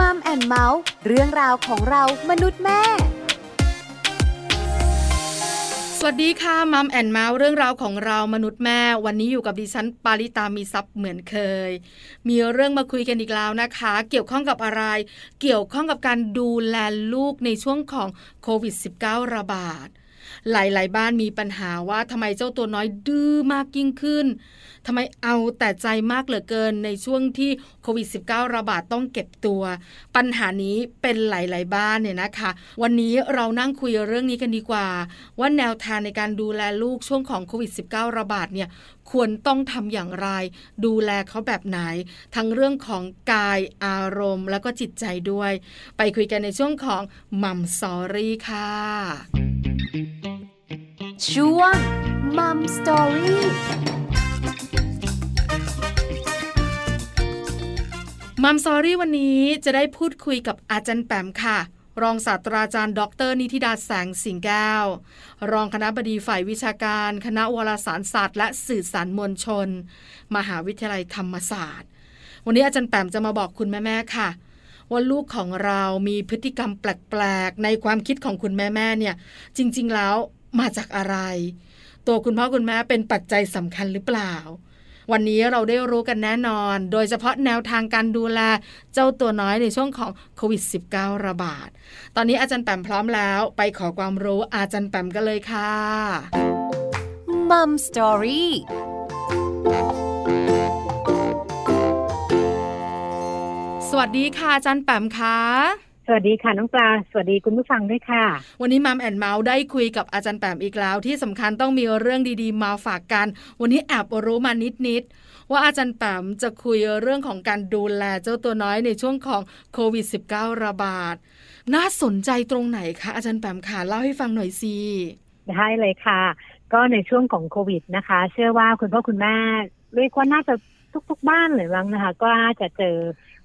Mom and Mouth เรื่องราวของเรามนุษย์แม่ สวัสดีค่ะ Mom and Mouth เรื่องราวของเรามนุษย์แม่ วันนี้อยู่กับดิฉันปาริตามีทรัพย์เหมือนเคย มีเรื่องมาคุยกันอีกแล้วนะคะ เกี่ยวข้องกับอะไร เกี่ยวข้องกับการดูแลลูกในช่วงของโควิด -19 ระบาด หลาย ๆ บ้านมีปัญหาว่าทำไมเจ้าตัวน้อยดื้อมากยิ่งขึ้นทำไมเอาแต่ใจมากเหลือเกินในช่วงที่โควิด -19 ระบาดต้องเก็บตัว ปัญหานี้เป็นหลาย ๆ บ้านเนี่ยนะคะ วันนี้เรานั่งคุยเรื่องนี้กันดีกว่า ว่าแนวทางในการดูแลลูกช่วงของโควิด -19 ระบาดเนี่ยควรต้องทำอย่างไร ดูแลเขาแบบไหน ทั้งเรื่องของกายอารมณ์ แล้วก็จิตใจด้วย ไปคุยกันในช่วงของมัมสอรี่ค่ะ ช่วง Mom Story Mom Story วันนี้จะได้พูดคุยกับอาจารย์แปมค่ะ รองศาสตราจารย์ ดร นิติดาแสงสิงแก้ว รองคณบดีฝ่ายวิชาการ คณะวารสารศาสตร์ และสื่อสารมวลชน มหาวิทยาลัยธรรมศาสตร์ วันนี้อาจารย์แปมจะมาบอกคุณแม่ๆค่ะว่าลูกของเรามีพฤติกรรมแปลก ๆ ในความคิดของคุณแม่ ๆ เนี่ย จริง ๆ แล้ว มาจากอะไร ตัวคุณพ่อคุณแม่เป็นปัจจัยสำคัญหรือเปล่า วันนี้เราได้รู้กันแน่นอน โดยเฉพาะแนวทางการดูแลเจ้าตัวน้อยในช่วงของโควิด -19 ระบาด ตอนนี้อาจารย์แปมพร้อมแล้ว ไปขอความรู้อาจารย์แปมกันเลยค่ะมัมสตอรี่สวัสดีค่ะอาจารย์แปมค่ะ สวัสดีค่ะน้องปลา สวัสดีคุณผู้ฟังด้วยค่ะ วันนี้มัมแอนเมาส์ได้คุยกับอาจารย์แปมอีกแล้ว ที่สำคัญต้องมีเรื่องดีๆ มาฝากกัน วันนี้แอบรู้มานิดๆว่าอาจารย์แปมจะคุยเรื่องของการดูแลเจ้าตัวน้อยในช่วงของโควิด -19 ระบาด น่าสนใจตรงไหนคะอาจารย์แปมค่ะเล่าให้ฟังหน่อยสิได้เลยค่ะ ก็ในช่วงของโควิดนะคะ เชื่อว่าคุณพ่อคุณแม่เรียกว่าน่าจะทุกๆบ้านเลยมั้งนะคะ ก็น่าจะเจอ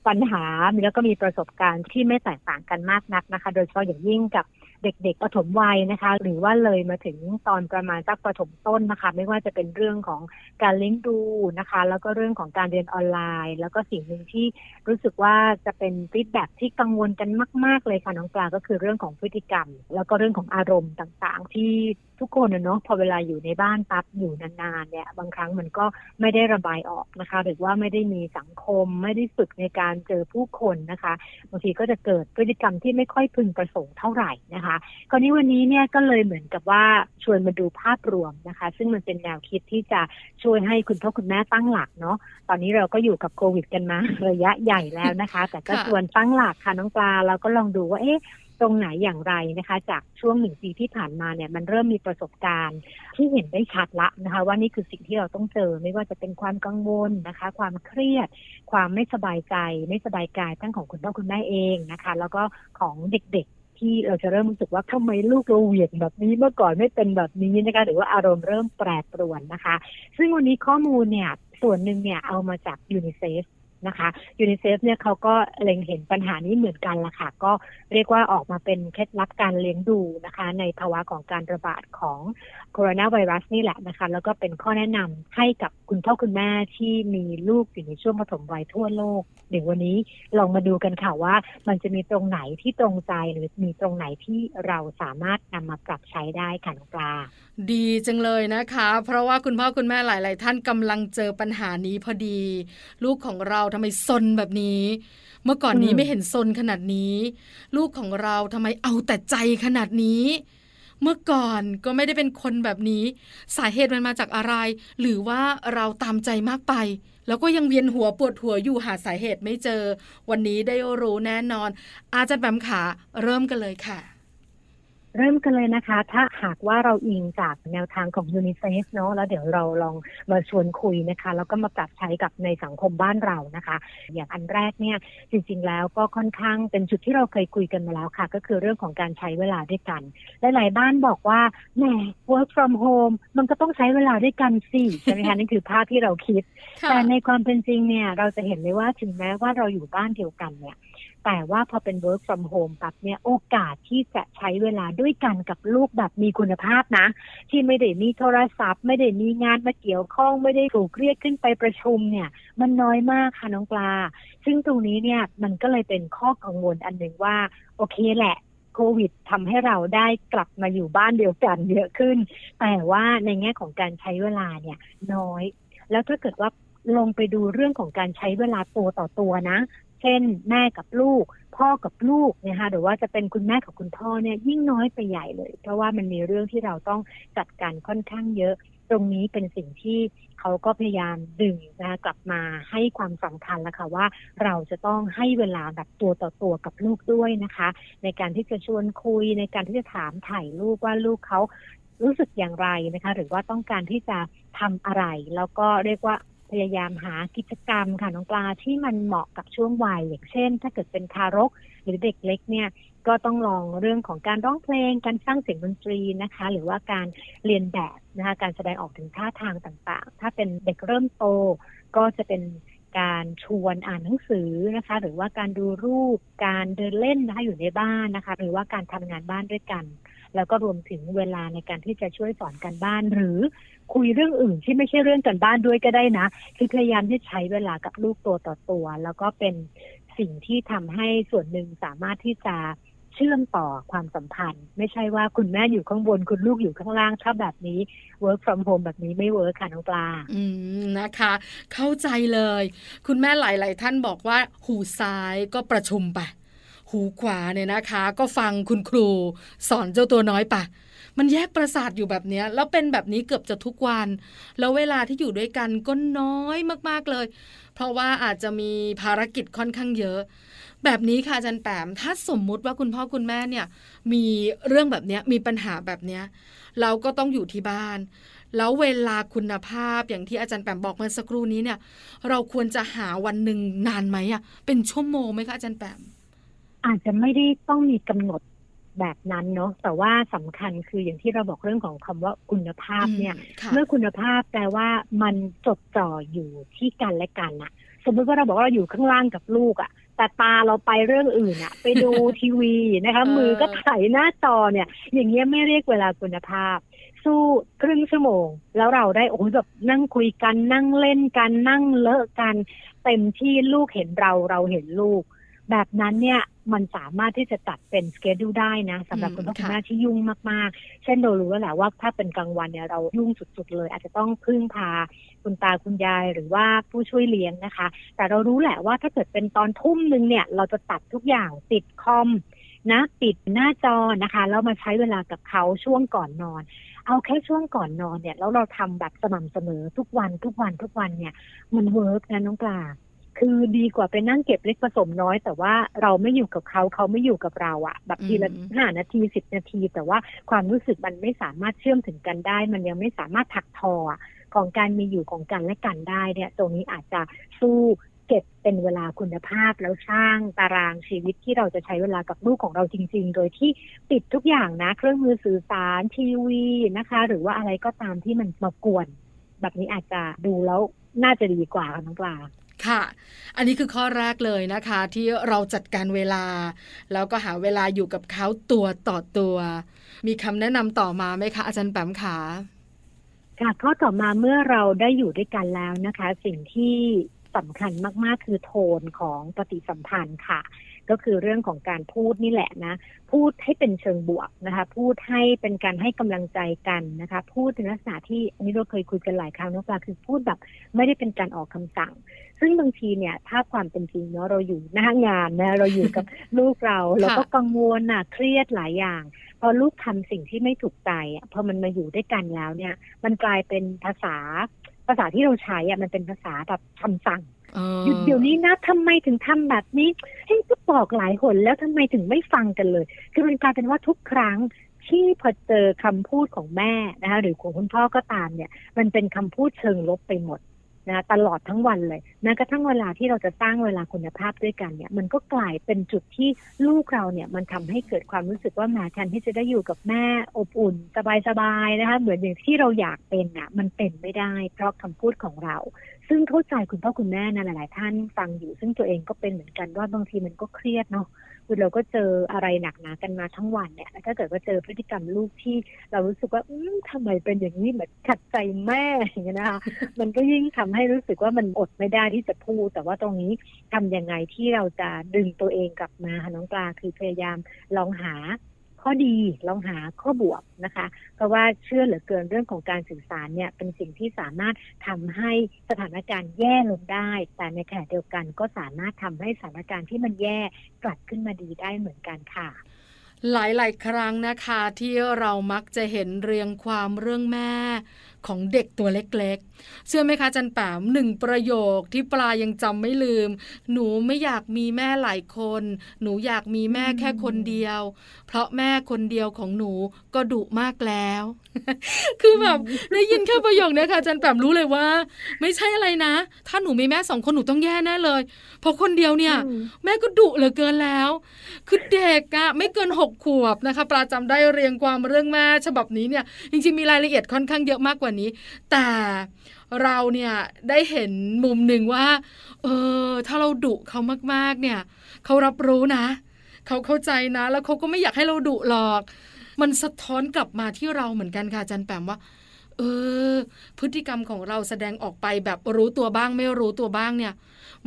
ปัญหาแล้วก็มีประสบการณ์ที่ไม่แตกต่างกันมากนักนะคะ โดยเฉพาะอย่างยิ่งกับ เด็กๆปฐมวัยนะคะ หรือว่าเลยมาถึงตอนประมาณสักปฐมต้นนะคะ ไม่ว่าจะเป็นเรื่องของการเลี้ยงดูนะคะ แล้วก็เรื่องของการเรียนออนไลน์ แล้วก็สิ่งหนึ่งที่รู้สึกว่าจะเป็นฟีดแบ็ที่กังวลกันมาก ๆ เลยค่ะน้องปลาก็คือเรื่องของพฤติกรรม แล้วก็เรื่องของอารมณ์ต่างๆ ที่ทุกคนเนาะพอเวลาอยู่ในบ้านปั๊บอยู่นานๆเนี่ยบางครั้งมันก็ไม่ได้ระบายออกนะคะ หรือว่าไม่ได้มีสังคม ไม่ได้ฝึกในการเจอผู้คนนะคะบางทีก็จะเกิดพฤติกรรมที่ไม่ค่อยพึงประสงค์เท่าไหร่นะคะคราวนี้วันนี้เนี่ยก็เลยเหมือนกับว่าชวนมาดูภาพรวมนะคะ ซึ่งมันเป็นแนวคิดที่จะช่วยให้คุณพ่อคุณแม่ตั้งหลักเนาะตอนนี้เราก็อยู่กับโควิดกันมาระยะใหญ่แล้วนะคะ แต่ก็ชวนตั้งหลักค่ะน้องปลาเราก็ลองดูว่าเอ๊ะตรงไหนอย่างไรนะคะ จากช่วงหนึ่งปีที่ผ่านมาเนี่ยมันเริ่มมีประสบการณ์ที่เห็นได้ชัดละนะคะ ว่านี่คือสิ่งที่เราต้องเจอไม่ว่าจะเป็นความกังวลนะคะ ความเครียด ความไม่สบายใจ ไม่สบายกายทั้งของคุณพ่อคุณแม่เองนะคะ แล้วก็ของเด็กๆ ที่เราจะเริ่มรู้สึกว่าทำไมลูกเราเหวี่ยงแบบนี้เมื่อก่อนไม่เป็นแบบนี้นะคะหรือว่าอารมณ์เริ่มแปรปรวนนะคะ ซึ่งวันนี้ข้อมูลเนี่ยส่วนหนึ่งเนี่ยเอามาจากยูนิเซฟนะคะยูนิเซฟเนี่ยเขาก็เล็งเห็นปัญหานี้เหมือนกันละค่ะ ก็เรียกว่าออกมาเป็นเคล็ดลับการเลี้ยงดูนะคะ ในภาวะของการระบาดของโคโรนาไวรัสนี่แหละนะคะ แล้วก็เป็นข้อแนะนำให้กับคุณพ่อคุณแม่ที่มีลูกอยู่ในช่วงปฐมวัยทั่วโลก เดี๋ยววันนี้ลองมาดูกันค่ะว่า มันจะมีตรงไหนที่ตรงใจหรือมีตรงไหนที่เราสามารถนำมาปรับใช้ได้ค่ะน้องปลา ดีจังเลยนะคะ เพราะว่าคุณพ่อคุณแม่หลาย ๆ ท่านกำลังเจอปัญหานี้พอดี ลูกของเราทำไมซนแบบนี้ เมื่อก่อนนี้ไม่เห็นซนขนาดนี้ ลูกของเราทำไมเอาแต่ใจขนาดนี้ เมื่อก่อนก็ไม่ได้เป็นคนแบบนี้ สาเหตุมันมาจากอะไร หรือว่าเราตามใจมากไป แล้วก็ยังเวียนหัวปวดหัวอยู่หาสาเหตุไม่เจอ วันนี้ได้รู้แน่นอน อาจารย์แบมขาเริ่มกันเลยค่ะ เริ่มกันเลยนะคะ ถ้าหากว่าเราอิงจากแนวทางของยูนิเซฟเนาะแล้วเดี๋ยวเราลองมาชวนคุยนะคะ แล้วก็มาปรับใช้กับในสังคมบ้านเรานะคะ อย่างอันแรกเนี่ยจริง ๆ แล้วก็ค่อนข้างเป็นจุดที่เราเคยคุยกันมาแล้วค่ะ ก็คือเรื่องของการใช้เวลาด้วยกัน หลายๆบ้านบอกว่าแหม work from home มันก็ต้องใช้เวลาด้วยกันสิใช่ไหมคะนั่นคือภาพที่เราคิด แต่ในความเป็นจริงเนี่ยเราจะเห็นเลยว่าถึงแม้ว่าเราอยู่บ้านเดียวกันเนี่ย แต่ว่าพอเป็น work from home แบบเนี้ยโอกาสที่จะใช้เวลาด้วยกันกับลูกแบบมีคุณภาพนะ ที่ไม่ได้มีโทรศัพท์ ไม่ได้มีงานมาเกี่ยวข้อง ไม่ได้ถูกเรียกขึ้นไปประชุมเนี่ย มันน้อยมากค่ะน้องปลา ซึ่งตรงนี้เนี่ยมันก็เลยเป็นข้อกังวลอันหนึ่งว่า โอเคแหละโควิดทำให้เราได้กลับมาอยู่บ้านเดียวกันเยอะขึ้น แต่ว่าในแง่ของการใช้เวลาเนี่ยน้อย แล้วถ้าเกิดว่าลงไปดูเรื่องของการใช้เวลาตัวต่อตัวนะ เช่น แม่กับลูก พ่อกับลูกนะคะหรือว่าจะเป็นคุณแม่กับคุณพ่อเนี่ยยิ่งน้อยไปใหญ่เลย เพราะว่ามันมีเรื่องที่เราต้องจัดการค่อนข้างเยอะ ตรงนี้เป็นสิ่งที่เขาก็พยายามดึงนะคะกลับมาให้ความสำคัญแล้วค่ะว่าเราจะต้องให้เวลาแบบตัวต่อตัวกับลูกด้วยนะคะ ในการที่จะชวนคุยในการที่จะถามถ่ายลูกว่าลูกเขารู้สึกอย่างไรนะคะ หรือว่าต้องการที่จะทำอะไร แล้วก็เรียกว่า พยายามหากิจกรรมค่ะน้องปลาที่มันเหมาะกับช่วงวัยอย่างเช่น ถ้าเกิดเป็นทารกหรือเด็กเล็กเนี่ยก็ต้องลองเรื่องของการร้องเพลง การสร้างเสียงดนตรีนะคะ หรือว่าการเรียนแบบนะคะการแสดงออกถึงท่าทางต่างๆ ถ้าเป็นเด็กเริ่มโต ก็จะเป็นการชวนอ่านหนังสือนะคะ หรือว่าการดูรูปการเดินเล่นนะคะอยู่ในบ้านนะคะ หรือว่าการทำงานบ้านด้วยกัน แล้วก็รวมถึงเวลาในการที่จะช่วยสอนการบ้านหรือคุยเรื่องอื่นที่ไม่ใช่เรื่องการบ้านด้วยก็ได้นะ คือพยายามที่ใช้เวลากับลูกตัวต่อตัว แล้วก็เป็นสิ่งที่ทำให้ส่วนหนึ่งสามารถที่จะเชื่อมต่อความสัมพันธ์ ไม่ใช่ว่าคุณแม่อยู่ข้างบน คุณลูกอยู่ข้างล่างถ้าแบบนี้ work from home แบบนี้ไม่เวิร์คค่ะน้องปลาอืมนะคะ เข้าใจเลย คุณแม่หลาย ๆ ท่านบอกว่าหูซ้ายก็ประชุมไป หูขวาเนี่ยนะคะ ก็ฟังคุณครู สอนเจ้าตัวน้อยปะมันแยกประสาทอยู่แบบนี้แล้วเป็นแบบนี้เกือบจะทุกวัน แล้วเวลาที่อยู่ด้วยกันก็น้อยมากๆเลย เพราะว่าอาจจะมีภารกิจค่อนข้างเยอะ แบบนี้ค่ะอาจารย์แปมถ้าสมมุติว่าคุณพ่อคุณแม่เนี่ย มีเรื่องแบบนี้มีปัญหาแบบนี้เราก็ต้องอยู่ที่บ้าน แล้วเวลาคุณภาพอย่างที่อาจารย์แปมบอกเมื่อสักครู่นี้เนี่ย เราควรจะหาวันหนึ่งนานไหมอะเป็นชั่วโมงไหมคะอาจารย์แปม อาจจะไม่ได้ต้องมีกำหนดแบบนั้นเนาะแต่ว่าสำคัญคืออย่างที่เราบอกเรื่องของคำว่าคุณภาพเนี่ยค่ะเมื่อคุณภาพแปลว่ามันจดจ่ออยู่ที่กันและกันอะสมมติว่าเราบอกว่าเราอยู่ข้างล่างกับลูกอะแต่ตาเราไปเรื่องอื่นอะไปดูทีวีนะคะเออมือก็ไถหน้าจอเนี่ย อย่างเงี้ยไม่เรียกเวลาคุณภาพ สู้ครึ่งชั่วโมง แล้วเราได้โอ้โหแบบนั่งคุยกันนั่งเล่นกันนั่งเลอะกัน เต็มที่ลูกเห็นเราเราเห็นลูก แบบนั้นเนี่ยมันสามารถที่จะจัดเป็นสเกดูได้นะสำหรับอืมคุณพ่อคุณค่ะแม่ที่ยุ่งมากๆ เช่นเรารู้แล้วแหละว่าถ้าเป็นกลางวันเนี่ยเรายุ่งสุดๆเลย อาจจะต้องพึ่งพาคุณตาคุณยายหรือว่าผู้ช่วยเลี้ยงนะคะ แต่เรารู้แหละว่าถ้าเกิดเป็นตอนทุ่มหนึ่งเนี่ย เราจะตัดทุกอย่างปิดคอมนะปิดหน้าจอนะคะแล้วมาใช้เวลากับเขาช่วงก่อนนอน เอาแค่ช่วงก่อนนอนเนี่ยแล้วเราทำแบบสม่ำเสมอทุกวันทุกวันทุกวันเนี่ย มัน work นะน้องปลา คือดีกว่าไปนั่งเก็บเล็กผสมน้อย แต่ว่าเราไม่อยู่กับเขาเขาไม่อยู่กับเราอะแบบทีละอืมห้านาทีสิบนาที แต่ว่าความรู้สึกมันไม่สามารถเชื่อมถึงกันได้ มันยังไม่สามารถถักทออะของการมีอยู่ของกันและกันได้เนี่ย ตรงนี้อาจจะสู้เก็บเป็นเวลาคุณภาพแล้วสร้างตารางชีวิตที่เราจะใช้เวลากับลูกของเราจริง ๆ โดยที่ปิดทุกอย่างนะ เครื่องมือสื่อสารทีวีนะคะ หรือว่าอะไรก็ตามที่มันมากวน แบบนี้อาจจะดูแล้วน่าจะดีกว่าค่ะน้องปลา ค่ะ อันนี้คือข้อแรกเลยนะคะ ที่เราจัดการเวลา แล้วก็หาเวลาอยู่กับเขาตัวต่อตัว มีคำแนะนำต่อมาไหมคะอาจารย์แปมขาค่ะข้อต่อมาเมื่อเราได้อยู่ด้วยกันแล้วนะคะ สิ่งที่สำคัญมากๆ คือโทนของปฏิสัมพันธ์ค่ะ ก็คือเรื่องของการพูดนี่แหละนะ พูดให้เป็นเชิงบวกนะคะ พูดให้เป็นการให้กำลังใจกันนะคะ พูดในลักษณะที่อันนี้เราเคยคุยกันหลายครั้งนะปลาคือพูดแบบไม่ได้เป็นการออกคำสั่ง ซึ่งบางทีเนี่ย ถ้าความเป็นจริงเนาะเราอยู่หน้างานนะเราอยู่กับลูกเราเราก็กังวลน่ะเครียดหลายอย่างพอลูกทำสิ่งที่ไม่ถูกใจอะพอมันมาอยู่ด้วยกันแล้วเนี่ย มันกลายเป็นภาษา ภาษาที่เราใช้อะมันเป็นภาษาแบบคำสั่งเออหยุดเดี๋ยวนี้นะทำไมถึงทำแบบนี้ให้ก็บอกหลายหนแล้วทำไมถึงไม่ฟังกันเลย คือมันกลายเป็นว่าทุกครั้งที่พอเจอคำพูดของแม่นะคะหรือของคุณพ่อก็ตามเนี่ย มันเป็นคำพูดเชิงลบไปหมด นะตลอดทั้งวันเลยแม้กระทั่งเวลาที่เราจะสร้างเวลาคุณภาพด้วยกันเนี่ยมันก็กลายเป็นจุดที่ลูกเราเนี่ยมันทำให้เกิดความรู้สึกว่าแมาแทนที่จะได้อยู่กับแม่อบอุ่น สบายๆนะคะเหมือนอย่างที่เราอยากเป็นอะมันเป็นไม่ได้ เพราะคำพูดของเรา ซึ่งเข้าใจคุณพ่อคุณแม่นะหลาย ๆ ท่านฟังอยู่ ซึ่งตัวเองก็เป็นเหมือนกันว่าบางทีมันก็เครียดเนาะ คือเราก็เจออะไรหนักหนากันมาทั้งวันเนี่ยแล้วถ้าเกิดว่าเจอพฤติกรรมลูกที่เรารู้สึกว่าอืมทำไมเป็นอย่างนี้เหมือนขัดใจแม่อย่างเงี้ยนะคะมันก็ยิ่งทำให้รู้สึกว่ามันอดไม่ได้ที่จะพูด แต่ว่าตรงนี้ทำยังไงที่เราจะดึงตัวเองกลับมาน้องปลาคือพยายามลองหา ข้อดีลองหาข้อบวกนะคะ เพราะว่าเชื่อเหลือเกินเรื่องของการสื่อสารเนี่ยเป็นสิ่งที่สามารถทำให้สถานการณ์แย่ลงได้ แต่ในขณะเดียวกันก็สามารถทำให้สถานการณ์ที่มันแย่กลับขึ้นมาดีได้เหมือนกันค่ะหลาย ๆ ครั้งนะคะที่เรามักจะเห็นเรียงความเรื่องแม่ ของเด็กตัวเล็กๆ เชื่อไหมคะจันแปมหนึ่งประโยคที่ปลายังจำไม่ลืม หนูไม่อยากมีแม่หลายคน หนูอยากมีแม่แค่คนเดียว เพราะแม่คนเดียวของหนูก็ดุมากแล้ว คือแบบได้ยินแค่ประโยคนี้ค่ะจันแปมรู้เลยว่า ไม่ใช่อะไรนะ ถ้าหนูมีแม่สองคนหนูต้องแย่แน่เลย เพราะคนเดียวเนี่ย แม่ก็ดุเหลือเกินแล้ว คือเด็กอะไม่เกินหกขวบนะคะปลาจำได้เรียงความเรื่องแม่ฉบับนี้เนี่ยจริงๆมีรายละเอียดค่อนข้างเยอะมากกว่านี้ แต่เราเนี่ยได้เห็นมุมหนึ่งว่า เออ ถ้าเราดุเขามากๆ เนี่ยเขารับรู้นะเขาเข้าใจนะ แล้วเขาก็ไม่อยากให้เราดุหรอก มันสะท้อนกลับมาที่เราเหมือนกันค่ะจันแปมว่าเออ พฤติกรรมของเราแสดงออกไปแบบรู้ตัวบ้างไม่รู้ตัวบ้างเนี่ย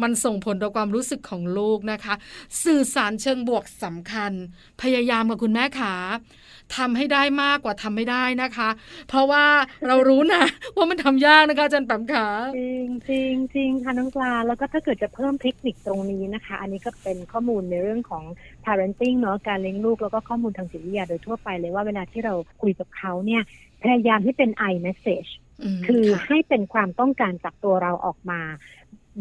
มันส่งผลต่อความรู้สึกของลูกนะคะ สื่อสารเชิงบวกสำคัญ พยายามกับคุณแม่ขา ทำให้ได้มากกว่าทำไม่ได้นะคะ เพราะว่าเรารู้นะว่ามันทำยากนะคะอาจันแปมขาจริงจริงจริงค่ะน้องปลาแล้วก็ถ้าเกิดจะเพิ่มเทคนิคตรงนี้นะคะ อันนี้ก็เป็นข้อมูลในเรื่องของ parenting เนาะการเลี้ยงลูกแล้วก็ข้อมูลทางจิตวิทยาโดยทั่วไปเลยว่าเวลาที่เราคุยกับเขาเนี่ยพยายามให้เป็น I message มคือค่ะให้เป็นความต้องการจากตัวเราออกมา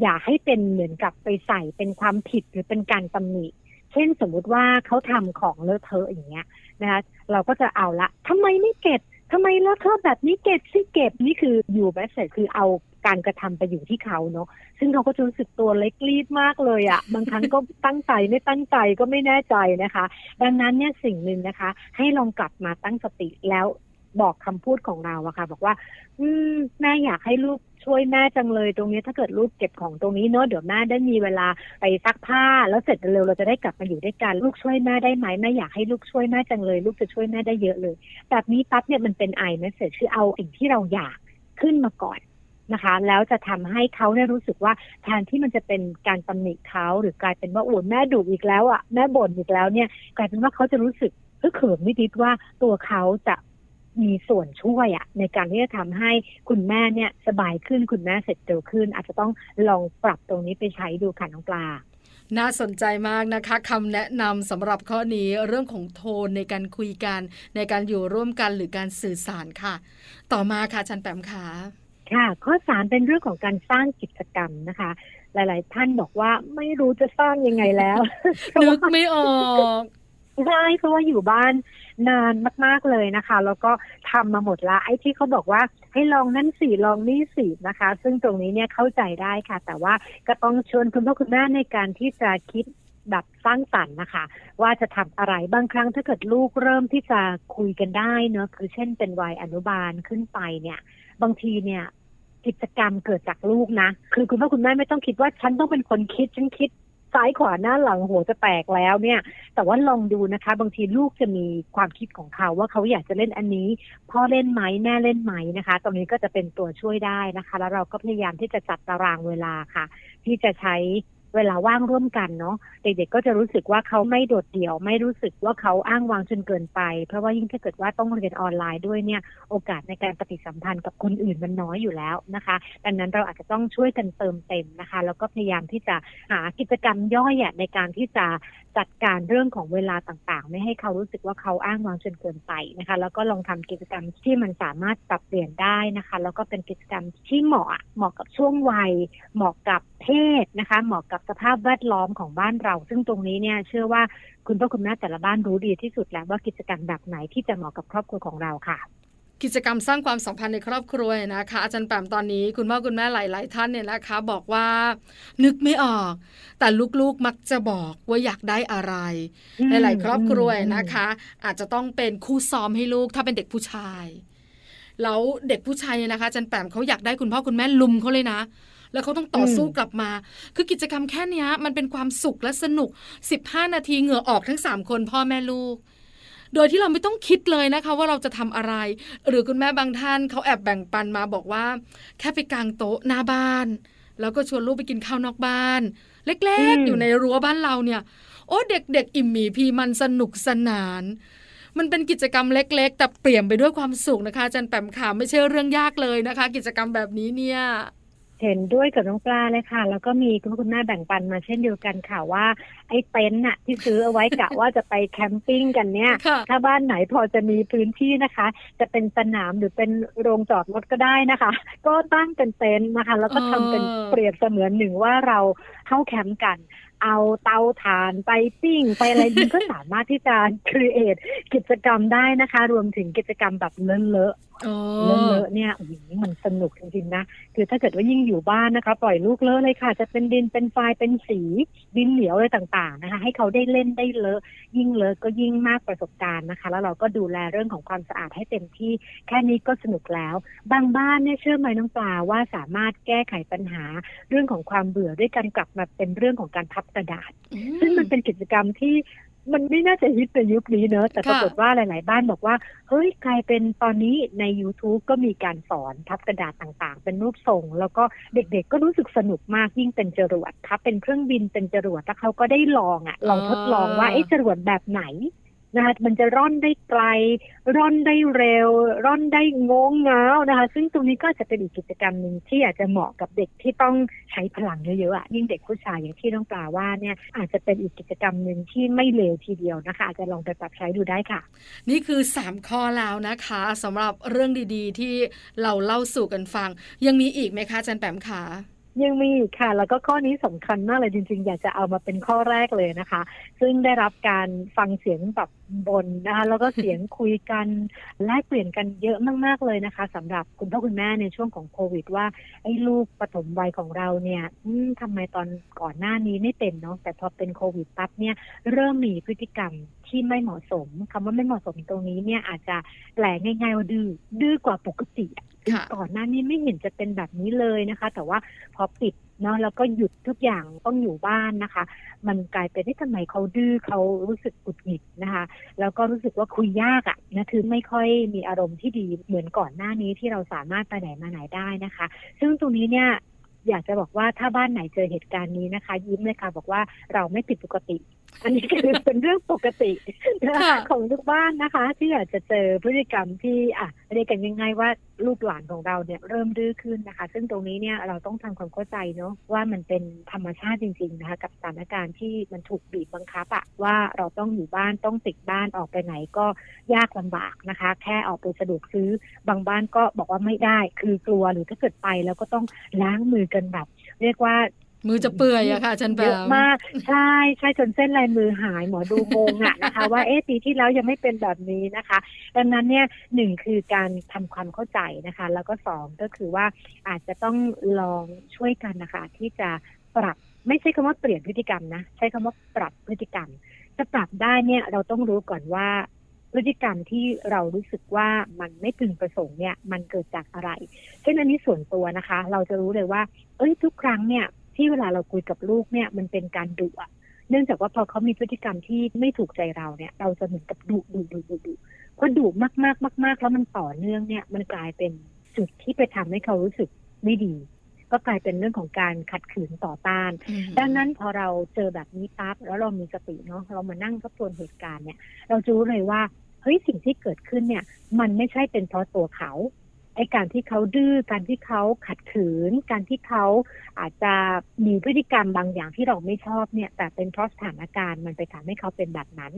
อย่าให้เป็นเหมือนกับไปใส่เป็นความผิดหรือเป็นการตำหนิ เช่นสมมุติว่าเขาทำของเลอะเทอะอย่างเงี้ยนะคะเราก็จะเอาละทำไมไม่เก็บทำไมเลอะเทอะแบบนี้เก็บสิเก็บนี่คืออยู่แมสเซจคือเอาการกระทำไปอยู่ที่เขาเนาะซึ่งเขาก็จะรู้สึกตัวเล็กรีดมากเลยอะ่ะบางครั้งก็ตั้งใจไม่ตั้งใจก็ไม่แน่ใจนะคะ ดังนั้นเนี่ยสิ่งหนึ่งนะคะ ให้ลองกลับมาตั้งสติแล้วบอกคำพูดของเราอะค่ะ บอกว่า อืมแม่อยากให้ลูก ช่วยแม่จังเลยตรงนี้ถ้าเกิดลูกเก็บของตรงนี้เนอะเดี๋ยวแม่ได้มีเวลาไปซักผ้า แล้วเสร็จเร็วเราจะได้กลับมาอยู่ด้วยกันลูกช่วยแม่ได้ไหมแม่อยากให้ลูกช่วยแม่จังเลย ลูกจะช่วยแม่ได้เยอะเลย แบบนี้ปั๊บเนี่ยมันเป็นไอเมสเซจคือเอาสิ่งที่เราอยากขึ้นมาก่อนนะคะ แล้วจะทำให้เขาได้รู้สึกว่าแทนที่มันจะเป็นการตำหนิเขาหรือกลายเป็นว่าโอ้แม่ดุอีกแล้วอะแม่บ่นอีกแล้วเนี่ย กลายเป็นว่าเขาจะรู้สึกเฮ้ยเขิมนิดๆว่าตัวเขาจะ มีส่วนช่วยอะในการที่จะทำให้คุณแม่เนี่ยสบายขึ้นคุณแม่เสร็จเร็วขึ้น อาจจะต้องลองปรับตรงนี้ไปใช้ดูค่ะน้องปลาน่าสนใจมากนะคะคำแนะนำสำหรับข้อนี้เรื่องของโทนในการคุยกัน ในการอยู่ร่วมกันหรือการสื่อสารค่ะ ต่อมาค่ะจันแปมขาค่ะ ข้อสามเป็นเรื่องของการสร้างกิจกรรมนะคะ หลาย ๆ ท่านบอกว่าไม่รู้จะสร้างยังไงแล้วนึกไม่ออก ใช่เพราะว่าอยู่บ้านนานมาก ๆเลยนะคะ แล้วก็ทำมาหมดละไอ้ที่เขาบอกว่าให้ลองนั่นสิลองนี่สินะคะ ซึ่งตรงนี้เนี่ยเข้าใจได้ค่ะ แต่ว่าก็ต้องชวนคุณพ่อคุณแม่ในการที่จะคิดแบบสร้างสรรค์นะคะ ว่าจะทำอะไรบางครั้งถ้าเกิดลูกเริ่มที่จะคุยกันได้เนอะคือเช่นเป็นวัยอนุบาลขึ้นไปเนี่ย บางทีเนี่ยกิจกรรมเกิดจากลูกนะ คือคุณพ่อคุณแม่ไม่ต้องคิดว่าฉันต้องเป็นคนคิดฉันคิด ซ้ายขวาหน้าหลังหัวจะแตกแล้วเนี่ย แต่ว่าลองดูนะคะ บางทีลูกจะมีความคิดของเขาว่าเขาอยากจะเล่นอันนี้พ่อเล่นไหมแม่เล่นไหมนะคะ ตรงนี้ก็จะเป็นตัวช่วยได้นะคะ แล้วเราก็พยายามที่จะจัดตารางเวลาค่ะ ที่จะใช้ เวลาว่างร่วมกันเนาะเด็กๆก็จะรู้สึกว่าเขาไม่โดดเดี่ยว ไม่รู้สึกว่าเขาอ้างวางจนเกินไป เพราะว่ายิ่งถ้าเกิดว่าต้องเรียนออนไลน์ด้วยเนี่ยโอกาสในการปฏิสัมพันธ์กับคนอื่นมันน้อยอยู่แล้วนะคะ ดังนั้นเราอาจจะต้องช่วยกันเติมเต็มนะคะ แล้วก็พยายามที่จะหากิจกรรมย่อยอะในการที่จะจัดการเรื่องของเวลาต่างๆ ไม่ให้เขารู้สึกว่าเขาอ้างวางจนเกินไปนะคะ แล้วก็ลองทำกิจกรรมที่มันสามารถปรับเปลี่ยนได้นะคะ แล้วก็เป็นกิจกรรมที่เหมาะเหมาะกับช่วงวัย เหมาะกับเพศนะคะ เหมาะกับสภาพแวดล้อมของบ้านเรา ซึ่งตรงนี้เนี่ยเชื่อว่าคุณพ่อคุณแม่แต่ละบ้านรู้ดีที่สุดแล้วว่ากิจกรรมแบบไหนที่จะเหมาะกับครอบครัวของเราค่ะ กิจกรรมสร้างความสัมพันธ์ในครอบครัวนะคะ อาจารย์แปมตอนนี้คุณพ่อคุณแม่หลาย ๆ ท่านเนี่ยนะคะ บอกว่านึกไม่ออก แต่ลูกๆมักจะบอกว่าอยากได้อะไรหลายๆครอบครัวนะคะ อาจจะต้องเป็นคู่ซ้อมให้ลูกถ้าเป็นเด็กผู้ชาย แล้วเด็กผู้ชายเนี่ยนะคะอาจันแปมเขาอยากได้คุณพ่อคุณแม่ลุมเขาเลยนะแล้วเขาต้องต่อสู้กลับมา คือกิจกรรมแค่นี้มันเป็นความสุขและสนุก 15 นาทีเหงื่อออกทั้ง 3 คนพ่อแม่ลูก โดยที่เราไม่ต้องคิดเลยนะคะ ว่าเราจะทำอะไร หรือคุณแม่บางท่านเขาแอบแบ่งปันมาบอกว่า แค่ไปกางโต๊ะหน้าบ้าน แล้วก็ชวนลูกไปกินข้าวนอกบ้าน เล็กๆ อยู่ในรั้วบ้านเราเนี่ยโอ้เด็กๆ อิ่มหมีพีมันสนุกสนาน มันเป็นกิจกรรมเล็ก ๆ แต่เปลี่ยนไปด้วยความสุขนะคะอาจันแปมขาไม่ใช่เรื่องยากเลยนะคะ กิจกรรมแบบนี้เนี่ย เห็นด้วยกับน้องปลาเลยค่ะ แล้วก็มีคุณพ่อคุณแม่แบ่งปันมาเช่นเดียวกันค่ะว่า ไอ้เต็นท์น่ะที่ซื้อเอาไว้กะว่าจะไปแคมปิ้งกันเนี่ยค่ะถ้าบ้านไหนพอจะมีพื้นที่นะคะ จะเป็นสนามหรือเป็นโรงจอดรถก็ได้นะคะ ก็ตั้งเป็นเต็นท์นะคะ แล้วก็ทำเป็นเออเปรียบเสมือนหนึ่งว่าเราเข้าแคมป์กันเอาเตาถ่านไปปิ้ง ไปอะไรมันก็สามารถที่จะครีเอทกิจกรรมได้นะคะ รวมถึงกิจกรรมแบบเลอะๆ อ๋อเลอะๆเนี่ยอื้อหือมันสนุกจริงๆนะ คือถ้าเกิดว่ายิ่งอยู่บ้านนะคะ ปล่อยลูกเลอะเลยค่ะ จะเป็นดินเป็นทรายเป็นสีดินเหนียวอะไรต่างๆนะคะ ให้เขาได้เล่นได้เลอะ ยิ่งเลอะก็ยิ่งมากประสบการณ์นะคะ แล้วเราก็ดูแลเรื่องของความสะอาดให้เต็มที่ แค่นี้ก็สนุกแล้ว บางบ้านเนี่ยเชื่อไหมน้องปลาว่าสามารถแก้ไขปัญหา เรื่องของความเบื่อด้วยการกลับมาเป็นเรื่องของการพับกระดาษอืซึ่งมันเป็นกิจกรรมที่ มันไม่น่าจะฮิตในยุคนี้เนอะแต่ค่ะปรากฏว่าหลาย ๆ บ้านบอกว่า เฮ้ยกลายเป็นตอนนี้ใน YouTube ก็มีการสอนพับกระดาษต่าง ๆ เป็นรูปทรง แล้วก็เด็ก ๆ ก็รู้สึกสนุกมากยิ่งเป็นจรวดพับเป็นเครื่องบินเป็นจรวดแล้วเขาก็ได้ลองอะลองทดลองว่าไอ้จรวดแบบไหน นะคะมันจะร่อนได้ไกล ร่อนได้เร็ว ร่อนได้งงเงานะคะ ซึ่งตรงนี้ก็จะเป็นอีกกิจกรรมหนึ่งที่อาจจะเหมาะกับเด็กที่ต้องใช้พลังเยอะๆอะยิ่งเด็กผู้ชายอย่างที่น้องปลาว่าเนี่ยอาจจะเป็นอีกกิจกรรมหนึ่งที่ไม่เลวทีเดียวนะคะ อาจจะลองไปปรับใช้ดูได้ค่ะ นี่คือ 3 ข้อแล้วนะคะสำหรับเรื่องดีๆ ที่เราเล่าสู่กันฟัง ยังมีอีกไหมคะอาจันแปมขายังมีอีกค่ะ แล้วก็ข้อนี้สำคัญมากเลยจริง ๆ อยากจะเอามาเป็นข้อแรกเลยนะคะ ซึ่งได้รับการฟังเสียงแบบ บนนะคะแล้วก็เสียงคุยกันแลกเปลี่ยนกันเยอะมาก ๆ เลยนะคะสำหรับคุณพ่อคุณแม่ในช่วงของโควิด ว่าไอ้ลูกปฐมวัยของเราเนี่ยอืมทำไมตอนก่อนหน้านี้ไม่เป็นเนาะแต่พอเป็นโควิดปั๊บเนี่ยเริ่มมีพฤติกรรมที่ไม่เหมาะสมคำว่าไม่เหมาะสมตรงนี้เนี่ยอาจจะแปลง่ายๆว่าดื้อดื้อกว่าปกติอะค่ะก่อนหน้านี้ไม่เห็นจะเป็นแบบนี้เลยนะคะ แต่ว่าพอปิด เนาะแล้วก็หยุดทุกอย่างต้องอยู่บ้านนะคะ มันกลายเป็นที่ทำไมเขาดื้อเขารู้สึกกุดหงิดนะคะ แล้วก็รู้สึกว่าคุยยากอะ่ะนะคือไม่ค่อยมีอารมณ์ที่ดีเหมือนก่อนหน้านี้ที่เราสามารถไปไหนมาไหนได้นะคะ ซึ่งตรงนี้เนี่ยอยากจะบอกว่าถ้าบ้านไหนเจอเหตุการณ์นี้นะคะ ยิ้มเลยค่ะบอกว่าเราไม่ผิดปกติ อันนี้คือเป็นเรื่องปกตินะคะค่ะของทุกบ้านนะคะ ที่อาจจะเจอพฤติกรรมที่อะเรียกกันง่ายๆว่าลูกหลานของเราเนี่ยเริ่มดื้อขึ้นนะคะ ซึ่งตรงนี้เนี่ยเราต้องทำความเข้าใจเนาะว่ามันเป็นธรรมชาติจริง ๆนะคะ กับสถานการณ์ที่มันถูกบีบบังคับอะว่าเราต้องอยู่บ้านต้องติดบ้านออกไปไหนก็ยากลำบากนะคะ แค่ออกไปสะดวกซื้อบางบ้านก็บอกว่าไม่ได้ คือกลัวหรือถ้าเกิดไปแล้วก็ต้องล้างมือกันแบบ เรียกว่า มือจะเปื่อยอะค่ะอาจันแปเยอะมมากใช่ใช่จนเส้นลายมือหายหมอดูงงอะนะคะ ว่าเอ๊ะปีที่แล้วยังไม่เป็นแบบนี้นะคะดังนั้นเนี่ยหนึ่งคือการทำความเข้าใจนะคะ แล้วก็สองก็คือว่าอาจจะต้องลองช่วยกันนะคะ ที่จะปรับไม่ใช่คำว่าเปลี่ยนพฤติกรรมนะใช้คำว่าปรับพฤติกรรม จะปรับได้เนี่ยเราต้องรู้ก่อนว่าพฤติกรรมที่เรารู้สึกว่ามันไม่พึงประสงค์เนี่ยมันเกิดจากอะไร เช่นอันนี้ส่วนตัวนะคะ เราจะรู้เลยว่า เอ้ยทุกครั้งเนี่ย ที่เวลาเราคุยกับลูกเนี่ยมันเป็นการดุอะเนื่องจากว่าพอเขามีพฤติกรรมที่ไม่ถูกใจเราเนี่ย เราจะเหมือนกับดุดุดุดุดุพอดุมากมากมากมากๆแล้วมันต่อเนื่องเนี่ยมันกลายเป็นจุดที่ไปทำให้เขารู้สึกไม่ดี ก็กลายเป็นเรื่องของการขัดขืนต่อต้านอืมดังนั้นพอเราเจอแบบนี้ปั๊บแล้วเรามีสติเนาะเรามานั่งทบทวนเหตุการณ์เนี่ย เราจะรู้เลยว่าเฮ้ยสิ่งที่เกิดขึ้นเนี่ย มันไม่ใช่เป็นเพราะตัวเขาไอ้การที่เขาดื้อการที่เขาขัดขืน การที่เขาอาจจะมีพฤติกรรมบางอย่างที่เราไม่ชอบเนี่ย แต่เป็นเพราะสถานการณ์มันไปทำให้เขาเป็นแบบนั้น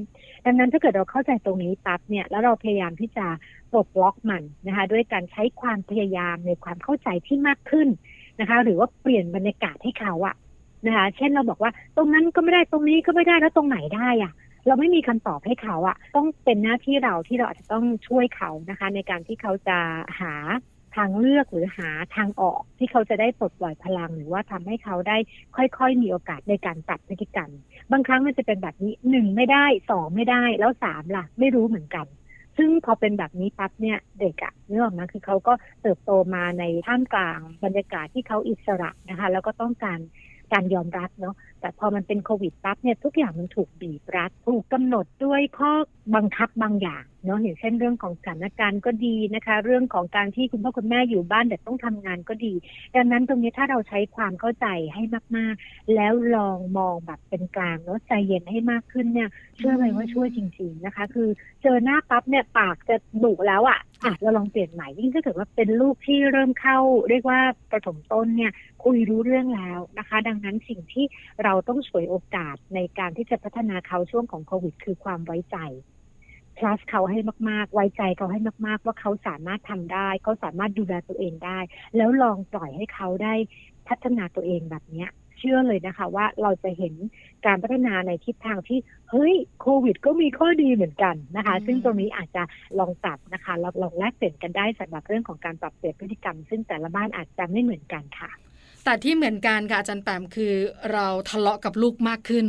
ดังนั้นถ้าเกิดเราเข้าใจตรงนี้ปั๊บเนี่ยแล้วเราพยายามที่จะปลดล็อกมันนะคะด้วยการใช้ความพยายามในความเข้าใจที่มากขึ้นนะคะ หรือว่าเปลี่ยนบรรยากาศให้เขาอะนะคะ เช่นเราบอกว่าตรงนั้นก็ไม่ได้ตรงนี้ก็ไม่ได้แล้วตรงไหนได้อะ เราไม่มีคำตอบให้เขาอะต้องเป็นหน้าที่เราที่เราอาจจะต้องช่วยเขานะคะ ในการที่เขาจะหาทางเลือกหรือหาทางออกที่เขาจะได้ปลดปล่อยพลัง หรือว่าทำให้เขาได้ค่อยๆ มีโอกาสในการปรับพฤติกรรม บางครั้งมันจะเป็นแบบนี้หนึ่งไม่ได้สองไม่ได้แล้วสามล่ะ ไม่รู้เหมือนกัน ซึ่งพอเป็นแบบนี้ปั๊บเนี่ยเด็กอะเนื่องนะคือเขาก็เติบโตมาในท่ามกลางบรรยากาศที่เขาอิสระนะคะ แล้วก็ต้องการ การยอมรับเนาะแต่พอมันเป็นโควิดปั๊บเนี่ยทุกอย่างมันถูกบีบรัด ถูกกำหนดด้วยข้อบังคับบางอย่าง เนาะอย่างเช่นเรื่องของสถานการณ์ก็ดีนะคะ เรื่องของการที่คุณพ่อคุณแม่อยู่บ้านแต่ต้องทำงานก็ดี ดังนั้นตรงนี้ถ้าเราใช้ความเข้าใจให้มากๆ แล้วลองมองแบบเป็นกลางเนาะใจเย็นให้มากขึ้นเนี่ยเชื่อไหมว่าช่วยจริง ๆนะคะ คือเจอหน้าปั๊บเนี่ยปากจะดุแล้วอะ่ะอะเราลองเปลี่ยนใหม่ยิ่งถ้าเกิดว่าเป็นลูกที่เริ่มเข้า เรียกว่าประถมต้นเนี่ยคุยรู้เรื่องแล้วนะคะ ดังนั้นสิ่งที่เราต้องฉวยโอกาสในการที่จะพัฒนาเขาช่วงของโควิด คือความไว้ใจ trust เขาให้มากๆ ไว้ใจเขาให้มาก ๆ ว่าเขาสามารถทำได้เขาสามารถดูแลตัวเองได้ แล้วลองปล่อยให้เขาได้พัฒนาตัวเองแบบเนี้ย เชื่อเลยนะคะ ว่าเราจะเห็นการพัฒนาในทิศทางที่เฮ้ยโควิด ก็มีข้อดีเหมือนกันนะคะอืมซึ่งตรงนี้อาจจะลองปรับนะคะเราลองแลกเปลี่ยนกันได้สำหรับเรื่องของการปรับเปลี่ยนพฤติกรรม ซึ่งแต่ละบ้านอาจจะไม่เหมือนกันค่ะ แต่ที่เหมือนกันค่ะอาจารย์แปมคือเราทะเลาะกับลูกมากขึ้น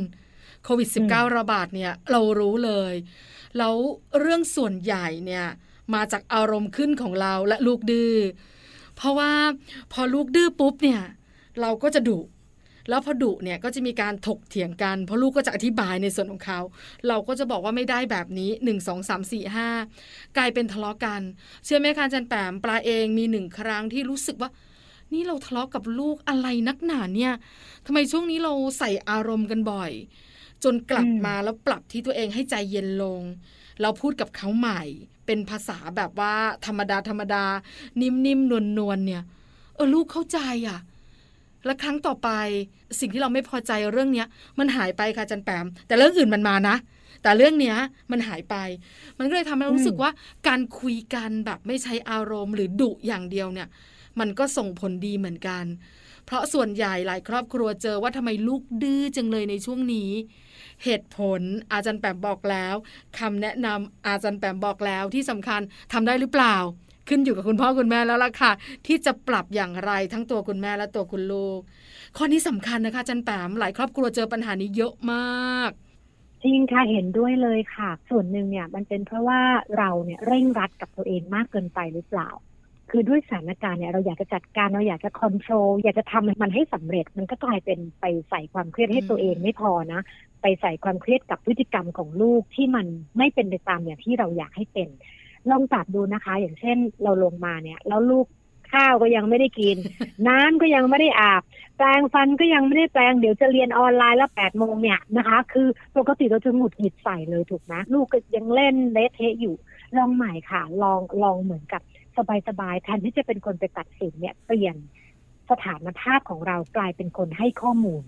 โควิดอืม -19 ระบาดเนี่ยเรารู้เลย แล้วเรื่องส่วนใหญ่เนี่ยมาจากอารมณ์ขึ้นของเราและลูกดื้อ เพราะว่าพอลูกดื้อปุ๊บเนี่ยเราก็จะดุแล้วพอดุเนี่ยก็จะมีการถกเถียงกัน เพราะลูกก็จะอธิบายในส่วนของเขา เราก็จะบอกว่าไม่ได้แบบนี้ 1 2 3 4 5 กลายเป็นทะเลาะกัน เชื่อไหมคะจารย์แปมปลาเองมีหนึ่งครั้งที่รู้สึกว่า นี่เราทะเลาะกับลูกอะไรนักหนาเนี่ยทำไมช่วงนี้เราใส่อารมณ์กันบ่อย จนกลับอืมมาแล้วปรับที่ตัวเองให้ใจเย็นลง เราพูดกับเขาใหม่ เป็นภาษาแบบว่าธรรมดาธรรมดา นิ่มๆนวลๆเนี่ย เออลูกเข้าใจอะและครั้งต่อไปสิ่งที่เราไม่พอใจเรื่องเนี้ย มันหายไปค่ะอาจันแปม แต่เรื่องอื่นมันมานะ แต่เรื่องเนี้ยมันหายไป มันก็เลยทำให้เรารู้สึกว่าการคุยกันแบบไม่ใช้อารมณ์ หรือดุอย่างเดียวเนี่ย มันก็ส่งผลดีเหมือนกัน เพราะส่วนใหญ่หลายครอบครัวเจอว่าทำไมลูกดื้อจังเลยในช่วงนี้ เหตุผลอาจารย์แปมบอกแล้วคำแนะนำอาจารย์แปมบอกแล้วที่สำคัญทำได้หรือเปล่า ขึ้นอยู่กับคุณพ่อคุณแม่แล้วล่ะค่ะ ที่จะปรับอย่างไรทั้งตัวคุณแม่และตัวคุณลูก ข้อนี้สำคัญนะคะอาจารย์แปมหลายครอบครัวเจอปัญหานี้เยอะมากจริงค่ะเห็นด้วยเลยค่ะ ส่วนหนึ่งเนี่ยมันเป็นเพราะว่าเราเนี่ยเร่งรัดกับตัวเองมากเกินไปหรือเปล่า คือด้วยสถานการณ์เนี่ยเราอยากจะจัดการเราอยากจะคอนโทรลอยากจะทำมันให้สำเร็จ มันก็กลายเป็นไปใส่ความเครียดให้ตัวเองไม่พอนะ ไปใส่ความเครียดกับพฤติกรรมของลูกที่มันไม่เป็นไปตามอย่างที่เราอยากให้เป็น ลองปรับดูนะคะ อย่างเช่นเราลงมาเนี่ย แล้วลูกข้าวก็ยังไม่ได้กิน น้ำก็ยังไม่ได้อาบ แปรงฟันก็ยังไม่ได้แปรงเดี๋ยวจะเรียนออนไลน์แล้วแปดโมงเนี่ยนะคะ คือปกติเราจะหงุดหงิดใส่เลยถูกไหมลูกก็ยังเล่นเละเทะอยู่ ลองใหม่ค่ะ ลองลองเหมือนกับสบายๆแทนที่จะเป็นคนไปตัดสินเนี่ยเปลี่ยนสถานภาพของเรากลายเป็นคนให้ข้อมูล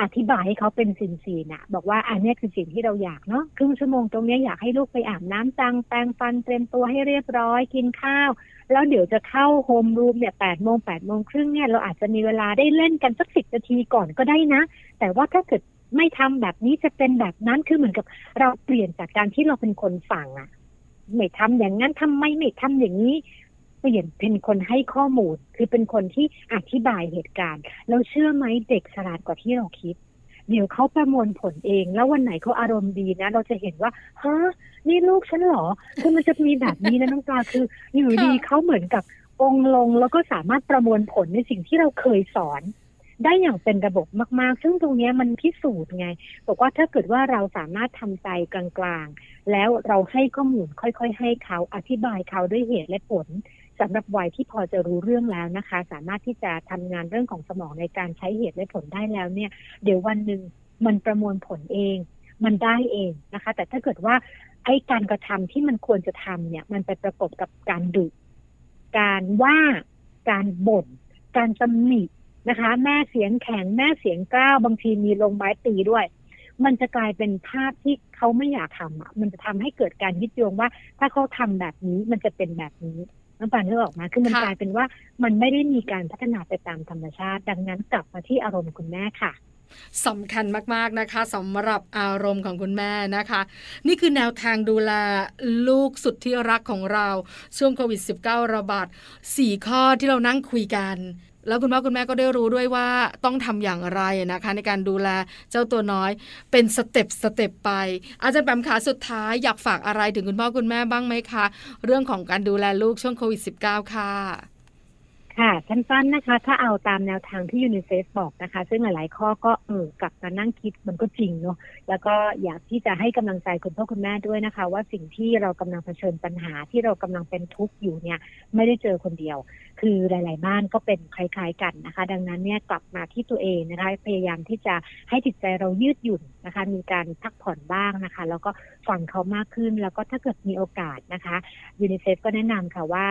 อธิบายให้เขาเป็นสินสีนะบอกว่าอันนี้คือสิ่งที่เราอยากเนาะครึ่งชั่วโมงตรงเนี้ยอยากให้ลูกไปอาบน้ำจังแปรงฟันเตรียมตัวให้เรียบร้อยกินข้าว แล้วเดี๋ยวจะเข้าโฮมรูมเนี่ยแปดโมงแปดโมงครึ่งเนี่ยเราอาจจะมีเวลาได้เล่นกันสักสิบนาทีก่อนก็ได้นะ แต่ว่าถ้าเกิดไม่ทำแบบนี้จะเป็นแบบนั้นคือเหมือนกับเราเปลี่ยนจากการที่เราเป็นคนสั่งอะไม่ทำอย่างนั้นทำไมไม่ทำอย่างนี้ เปลี่ยนเป็นคนให้ข้อมูล คือเป็นคนที่อธิบายเหตุการณ์ เราเชื่อไหมเด็กฉลาดกว่าที่เราคิด เดี๋ยวเขาประมวลผลเอง แล้ววันไหนเขาอารมณ์ดีนะ เราจะเห็นว่าฮะนี่ลูกฉันเหรอคือมันจะมีแบบนี้นะน้องปลาคือ อยู่ดีเขาเหมือนกับองค์ลงแล้วก็สามารถประมวลผลในสิ่งที่เราเคยสอนได้อย่างเป็นระบบมาก ๆ ซึ่งตรงเนี้ยมันพิสูจน์ไง บอกว่าถ้าเกิดว่าเราสามารถทำใจกลาง ๆ แล้วเราให้ข้อมูลค่อย ๆ ให้เขาอธิบายเขาด้วยเหตุและผล สำหรับวัยที่พอจะรู้เรื่องแล้วนะคะ สามารถที่จะทำงานเรื่องของสมองในการใช้เหตุและผลได้แล้วเนี่ย เดี๋ยววันหนึ่งมันประมวลผลเอง มันได้เองนะคะ แต่ถ้าเกิดว่าไอ้การกระทำที่มันควรจะทำเนี่ย มันไปประกบกับการดุการว่าการบ่น การตำหนินะคะ แม่เสียงแข็งแม่เสียงกล้าวบางทีมีลงไม้ตีด้วย มันจะกลายเป็นภาพที่เขาไม่อยากทำอะ มันจะทำให้เกิดการยึดโยงว่า ถ้าเขาทำแบบนี้มันจะเป็นแบบนี้ น้ำปานนึกออกมาคือมันค่ะกลายเป็นว่ามันไม่ได้มีการพัฒนาไปตามธรรมชาติ ดังนั้นกลับมาที่อารมณ์คุณแม่ค่ะสำคัญมาก ๆ นะคะสำหรับอารมณ์ของคุณแม่นะคะ นี่คือแนวทางดูแลลูกสุดที่รักของเรา ช่วงโควิด -19 ระบาด4ข้อที่เรานั่งคุยกัน แล้วคุณพ่อคุณแม่ก็ได้รู้ด้วยว่าต้องทำอย่างไรนะคะ ในการดูแลเจ้าตัวน้อย เป็น step step ไป อาจารย์แปมขาสุดท้ายอยากฝากอะไรถึงคุณพ่อคุณแม่บ้างไหมคะ เรื่องของการดูแลลูกช่วงโควิด -19 ค่ะ ค่ะสั้นๆนะคะ ถ้าเอาตามแนวทางที่ยูนิเซฟบอกนะคะ ซึ่งหลายๆข้อก็เออกลับมานั่งคิดมันก็จริงเนาะแล้วก็อยากที่จะให้กำลังใจคุณพ่อคุณแม่ด้วยนะคะ ว่าสิ่งที่เรากำลังเผชิญปัญหาที่เรากำลังเป็นทุกข์อยู่เนี่ย ไม่ได้เจอคนเดียว คือหลาย ๆ บ้านก็เป็นคล้าย ๆ กันนะคะ ดังนั้นเนี่ยกลับมาที่ตัวเองนะคะ พยายามที่จะให้จิตใจเรายืดหยุ่นนะคะ มีการพักผ่อนบ้างนะคะ แล้วก็ฟังเขามากขึ้นแล้วก็ถ้าเกิดมีโอกาสนะคะยูนิเซฟก็แนะนำค่ะว่า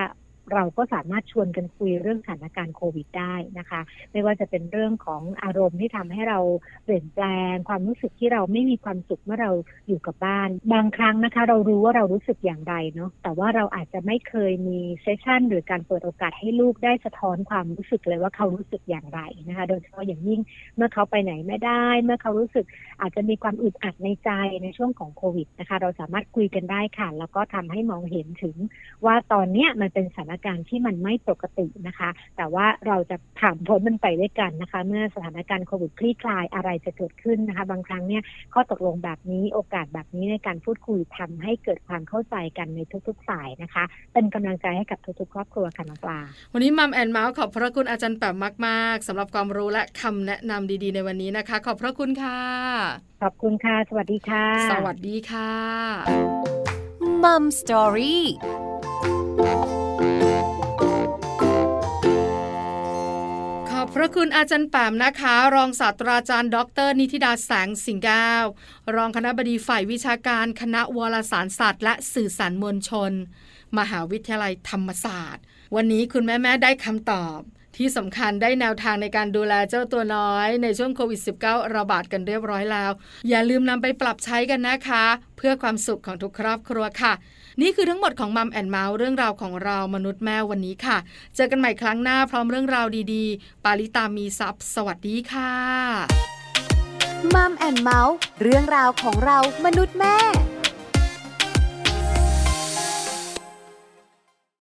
เราก็สามารถชวนกันคุยเรื่องสถานการณ์โควิดได้นะคะ ไม่ว่าจะเป็นเรื่องของอารมณ์ที่ทำให้เราเปลี่ยนแปลง ความรู้สึกที่เราไม่มีความสุขเมื่อเราอยู่กับบ้าน บางครั้งนะคะ เรารู้ว่าเรารู้สึกอย่างไรเนาะแต่ว่าเราอาจจะไม่เคยมีเซสชันหรือการเปิดโอกาสให้ลูกได้สะท้อนความรู้สึกเลยว่าเขารู้สึกอย่างไรนะคะ โดยเฉพาะอย่างยิ่งเมื่อเขาไปไหนไม่ได้ เมื่อเขารู้สึกอาจจะมีความอึดอัดในใจในช่วงของโควิดนะคะ เราสามารถคุยกันได้ค่ะแล้วก็ทำให้มองเห็นถึงว่าตอนเนี้ยมันเป็นสถานการณ์ที่มันไม่ปกตินะคะ แต่ว่าเราจะผ่านพ้นมันไปด้วยกันนะคะ เมื่อสถานการณ์โควิดคลี่คลายอะไรจะเกิดขึ้นนะคะ บางครั้งเนี่ยข้อตกลงแบบนี้โอกาสแบบนี้ในการพูดคุยทำให้เกิดความเข้าใจกันในทุกๆฝ่ายนะคะ เป็นกำลังใจให้กับทุกๆครอบครัวค่ะน้องปลาวันนี้ Mom and Mouth ขอบพระคุณอาจารย์แปมมากๆสำหรับความรู้และคำแนะนำดีๆ ในวันนี้นะคะ ขอบพระคุณค่ะ ขอบคุณค่ะ สวัสดีค่ะ สวัสดีค่ะ Mom Story ขอบพระคุณอาจารย์แปมนะคะ รองศาสตราจารย์ ดร นิติดาแสงสิงแก้ว รองคณะบดีฝ่ายวิชาการคณะวารสารศาสตร์ และสื่อสารมวลชน มหาวิทยาลัยธรรมศาสตร์ วันนี้คุณแม่ๆได้คำตอบ ที่สำคัญได้แนวทางในการดูแลเจ้าตัวน้อย ในช่วงโควิด -19 ระบาดกันเรียบร้อยแล้ว อย่าลืมนำไปปรับใช้กันนะคะ เพื่อความสุขของทุกครอบครัวค่ะ นี่คือทั้งหมดของมัมแอนเมาส์เรื่องราวของเรามนุษย์แม่วันนี้ค่ะ เจอกันใหม่ครั้งหน้าพร้อมเรื่องราวดีๆ ปาลิตามีซัพ์สวัสดีค่ะมัมแอนเมาส์เรื่องราวของเรามนุษย์แม่